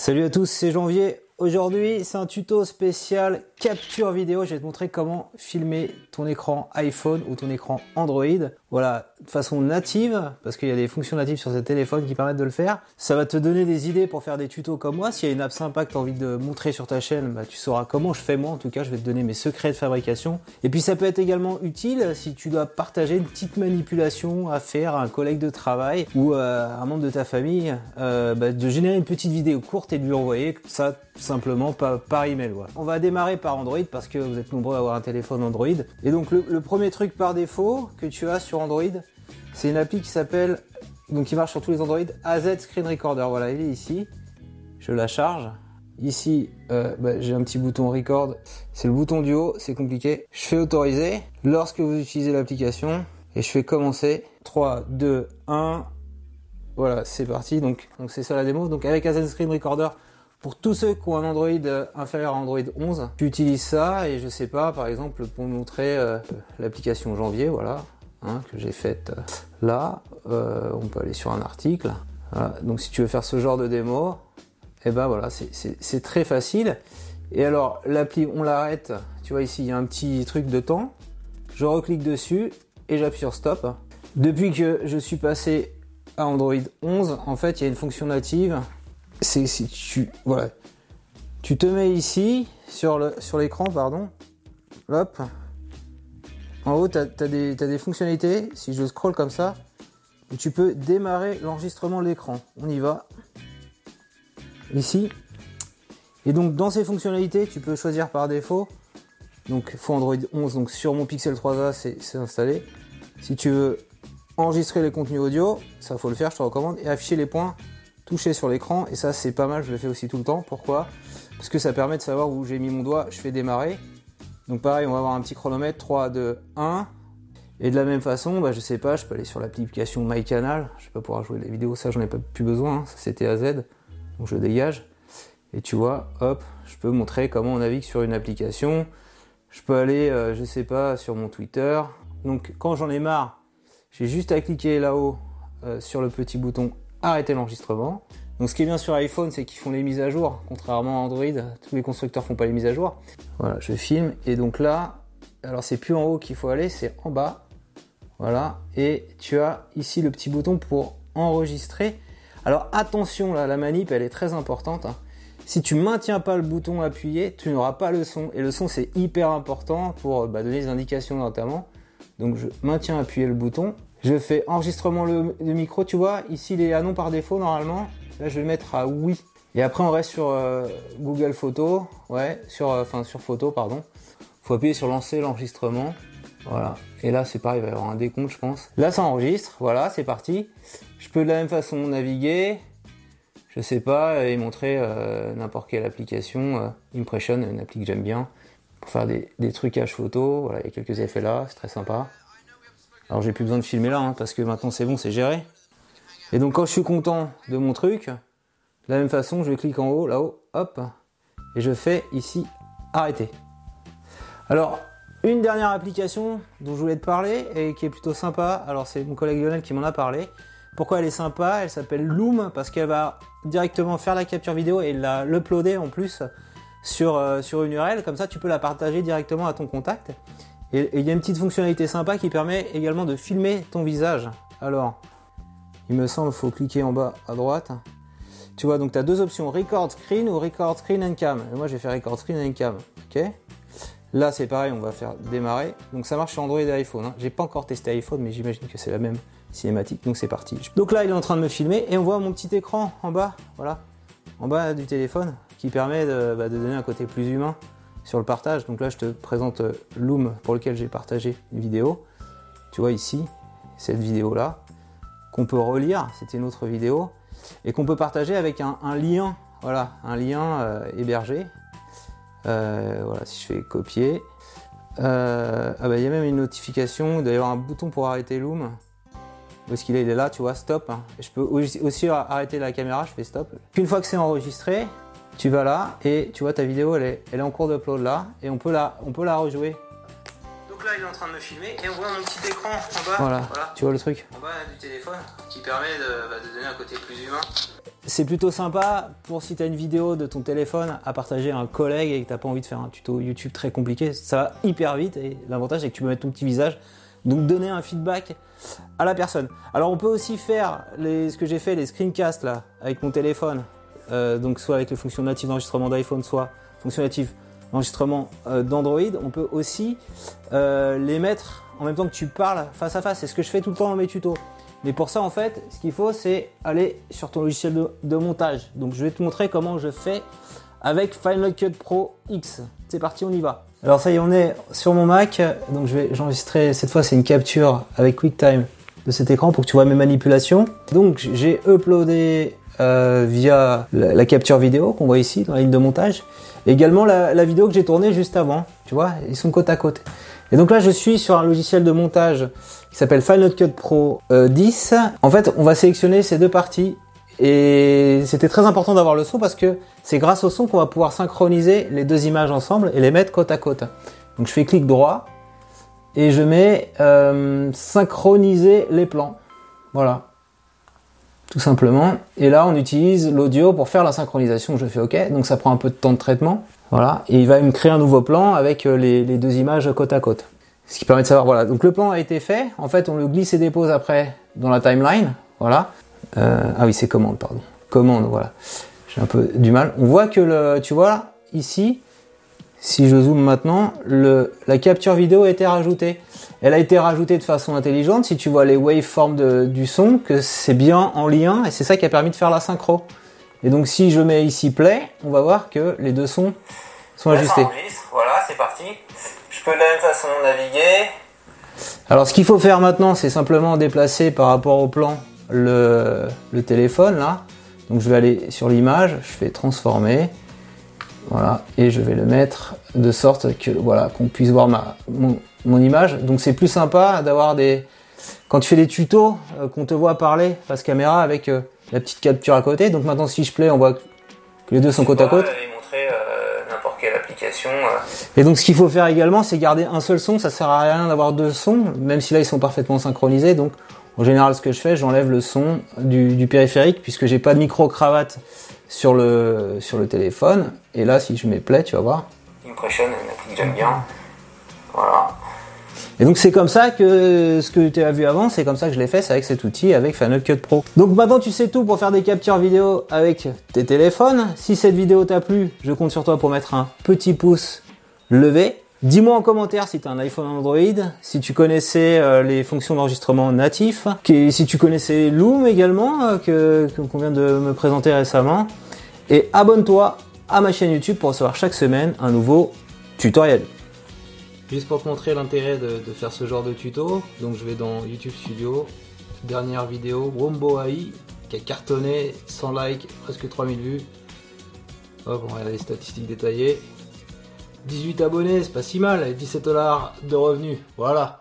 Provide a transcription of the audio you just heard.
Salut à tous, c'est Janvier. Aujourd'hui, c'est un tuto spécial capture vidéo. Je vais te montrer comment filmer ton écran iPhone ou ton écran Android. Voilà, de façon native, parce qu'il y a des fonctions natives sur ce téléphone qui permettent de le faire. Ça va te donner des idées pour faire des tutos comme moi. S'il y a une app sympa que tu as envie de montrer sur ta chaîne, bah, tu sauras comment je fais moi. En tout cas, je vais te donner mes secrets de fabrication. Et puis, ça peut être également utile si tu dois partager une petite manipulation à faire à un collègue de travail ou à un membre de ta famille, euh, bah, de générer une petite vidéo courte et de lui envoyer ça simplement par, par email. Voilà. On va démarrer par Android parce que vous êtes nombreux à avoir un téléphone Android. Et donc le premier truc par défaut que tu as sur Android, c'est une appli qui s'appelle, donc qui marche sur tous les Android, AZ Screen Recorder. Voilà, il est ici. Je la charge. Ici, euh, bah, j'ai un petit bouton record. C'est le bouton du haut, c'est compliqué. Je fais autoriser lorsque vous utilisez l'application et je fais commencer. 3, 2, 1. Voilà, c'est parti. Donc, c'est ça la démo. Donc avec AZ Screen Recorder, pour tous ceux qui ont un Android euh, inférieur à Android 11, tu utilises ça et je sais pas, par exemple, pour montrer euh, l'application janvier, voilà, hein, que j'ai faite euh, là, euh, on peut aller sur un article. Donc si tu veux faire ce genre de démo, et eh ben voilà, c'est très facile. Et alors l'appli, on l'arrête. Tu vois ici, il y a un petit truc de temps. Je reclique dessus et j'appuie sur stop. Depuis que je suis passé à Android 11, en fait, il y a une fonction native c'est si tu voilà, tu te mets ici sur le sur l'écran, pardon. Hop. En haut, tu as, des, fonctionnalités. Si je scroll comme ça, où tu peux démarrer l'enregistrement de l'écran. On y va. Ici. Et donc dans ces fonctionnalités, tu peux choisir par défaut. Donc faut Android 11. Donc sur mon Pixel 3a, c'est installé. Si tu veux enregistrer les contenus audio, ça faut le faire, je te recommande, et afficher les points toucher sur l'écran et ça c'est pas mal, je le fais aussi tout le temps. Pourquoi? Parce que ça permet de savoir où j'ai mis mon doigt, je fais démarrer. Donc pareil, on va avoir un petit chronomètre 3, 2, 1. Et de la même façon, bah, je sais pas, je peux aller sur l'application MyCanal, je vais pas pouvoir jouer les vidéos, ça j'en ai pas plus besoin, hein. ça c'était à Z, donc je dégage. Et tu vois, hop, je peux montrer comment on navigue sur une application. Je peux aller, euh, je sais pas, sur mon Twitter. Donc quand j'en ai marre, j'ai juste à cliquer là-haut euh, sur le petit bouton arrêter l'enregistrement. Donc ce qui est bien sur iPhone, c'est qu'ils font les mises à jour, contrairement à Android, tous les constructeurs font pas les mises à jour. Voilà, je filme et donc là, alors c'est plus en haut qu'il faut aller, c'est en bas. Voilà, et tu as ici le petit bouton pour enregistrer. Alors attention là, la manip elle est très importante. Hein. Si tu maintiens pas le bouton appuyé, tu n'auras pas le son. Et le son c'est hyper important pour bah, donner des indications notamment. Donc je maintiens appuyé le bouton je fais enregistrement le, micro, tu vois, ici il est à non par défaut normalement. Là je vais le mettre à oui. Et après on reste sur euh, Google Photo, ouais, sur, euh, enfin sur photo pardon. Faut appuyer sur lancer l'enregistrement. Voilà. Et là c'est pareil, il va y avoir un décompte je pense. Là ça enregistre, voilà, c'est parti. Je peux de la même façon naviguer, je sais pas, et montrer euh, n'importe quelle application, Impression, une appli que j'aime bien, pour faire des, des trucages photo. Voilà, il y a quelques effets là, c'est très sympa. Alors j'ai plus besoin de filmer là, hein, parce que maintenant c'est bon, c'est géré. Et donc quand je suis content de mon truc, de la même façon, je clique en haut, là-haut, hop, et je fais ici arrêter. Alors, une dernière application dont je voulais te parler et qui est plutôt sympa, alors c'est mon collègue Lionel qui m'en a parlé. Pourquoi elle est sympa? Elle s'appelle Loom parce qu'elle va directement faire la capture vidéo et l'uploader en plus sur, euh, sur une URL. Comme ça, tu peux la partager directement à ton contact. Et il y a une petite fonctionnalité sympa qui permet également de filmer ton visage. Alors, il me semble qu'il faut cliquer en bas à droite. Tu vois, donc tu as deux options, Record Screen ou Record Screen and Cam. Et moi, je vais faire Record Screen and Cam. Ok? Là, c'est pareil, on va faire démarrer. Donc ça marche sur Android et iPhone. Hein. J'ai pas encore testé iPhone, mais j'imagine que c'est la même cinématique. Donc c'est parti. Donc là, il est en train de me filmer et on voit mon petit écran en bas, voilà, en bas du téléphone, qui permet de, bah, de donner un côté plus humain sur le partage. Donc là, je te présente euh, Loom pour lequel j'ai partagé une vidéo. Tu vois ici, cette vidéo-là, qu'on peut relire, c'était une autre vidéo, et qu'on peut partager avec un, lien, voilà, un lien euh, hébergé. Euh, voilà, si je fais copier. ah bah il y a même une notification, il un bouton pour arrêter Loom. Où est-ce qu'il est? Il est là, tu vois, stop. Je peux aussi arrêter la caméra, je fais stop. Une fois que c'est enregistré, tu vas là et tu vois ta vidéo elle est, elle est en cours d'upload là et on peut la, on peut la rejouer. Donc là il est en train de me filmer et on voit mon petit écran en bas. Voilà, tu vois le truc. En bas du téléphone qui permet de, bah, de donner un côté plus humain. c'est plutôt sympa pour si tu as une vidéo de ton téléphone à partager à un collègue et que tu pas envie de faire un tuto YouTube très compliqué. Ça va hyper vite et l'avantage c'est que tu peux mettre ton petit visage. Donc donner un feedback à la personne. Alors on peut aussi faire les, ce que j'ai fait, les screencasts là, avec mon téléphone. Euh, donc soit avec les fonctions natives d'enregistrement d'iPhone, soit fonctions natives d'enregistrement euh, d'Android. On peut aussi euh, les mettre en même temps que tu parles face à face. C'est ce que je fais tout le temps dans mes tutos. Mais pour ça, en fait, ce qu'il faut, c'est aller sur ton logiciel de, montage. Donc, je vais te montrer comment je fais avec Final Cut Pro X. C'est parti, on y va. Alors, ça y est, on est sur mon Mac. Donc, je vais, j'enregistrer, cette fois, c'est une capture avec QuickTime de cet écran pour que tu vois mes manipulations. Donc, j'ai uploadé euh, via la, capture vidéo qu'on voit ici dans la ligne de montage. Et également la, vidéo que j'ai tournée juste avant. Tu vois, ils sont côte à côte. Et donc là, je suis sur un logiciel de montage qui s'appelle Final Cut Pro 10. Euh, en fait, on va sélectionner ces deux parties et c'était très important d'avoir le son parce que c'est grâce au son qu'on va pouvoir synchroniser les deux images ensemble et les mettre côte à côte. Donc je fais clic droit et je mets euh, synchroniser les plans. Voilà. Tout simplement. Et là, on utilise l'audio pour faire la synchronisation. Je fais OK? Donc ça prend un peu de temps de traitement. Voilà. Et il va me créer un nouveau plan avec euh, les, deux images côte à côte. Ce qui permet de savoir, voilà. Donc le plan a été fait. En fait, on le glisse et dépose après dans la timeline. Voilà. Euh, ah oui, c'est commande, pardon. Commande, voilà. J'ai un peu du mal. On voit que le, tu vois, ici, si je zoome maintenant, le, la capture vidéo a été rajoutée. Elle a été rajoutée de façon intelligente. Si tu vois les waveforms de, du son, que c'est bien en lien et c'est ça qui a permis de faire la synchro. Et donc si je mets ici play, on va voir que les deux sons sont ajustés. Voilà, c'est parti. Je peux de la même façon naviguer. Alors ce qu'il faut faire maintenant, c'est simplement déplacer par rapport au plan le, téléphone là. Donc je vais aller sur l'image, je fais transformer. Voilà, et je vais le mettre de sorte que voilà qu'on puisse voir ma, mon, image. Donc c'est plus sympa d'avoir des quand tu fais des tutos euh, qu'on te voit parler face caméra avec euh, la petite capture à côté. Donc maintenant si je play, on voit que les deux sont côte à côte. Euh. Et donc ce qu'il faut faire également, c'est garder un seul son. Ça sert à rien d'avoir deux sons, même si là ils sont parfaitement synchronisés. Donc en général, ce que je fais, j'enlève le son du, périphérique puisque j'ai pas de micro cravate sur le sur le téléphone. Et là, si je mets play, tu vas voir. Impression, une j'aime bien. Voilà. Et donc c'est comme ça que ce que tu as vu avant, c'est comme ça que je l'ai fait, c'est avec cet outil, avec Final Cut Pro. Donc maintenant tu sais tout pour faire des captures vidéo avec tes téléphones. Si cette vidéo t'a plu, je compte sur toi pour mettre un petit pouce levé. Dis-moi en commentaire si tu as un iPhone Android, si tu connaissais euh, les fonctions d'enregistrement natif, si tu connaissais Loom également, euh, que qu'on vient de me présenter récemment. Et abonne-toi à ma chaîne YouTube pour recevoir chaque semaine un nouveau tutoriel. Juste pour te montrer l'intérêt de, faire ce genre de tuto, donc je vais dans YouTube Studio, dernière vidéo, Wombo AI, qui a cartonné, 100 likes, presque 3000 vues. Hop, on regarde les statistiques détaillées. 18 abonnés, c'est pas si mal, et 17 dollars de revenus, voilà.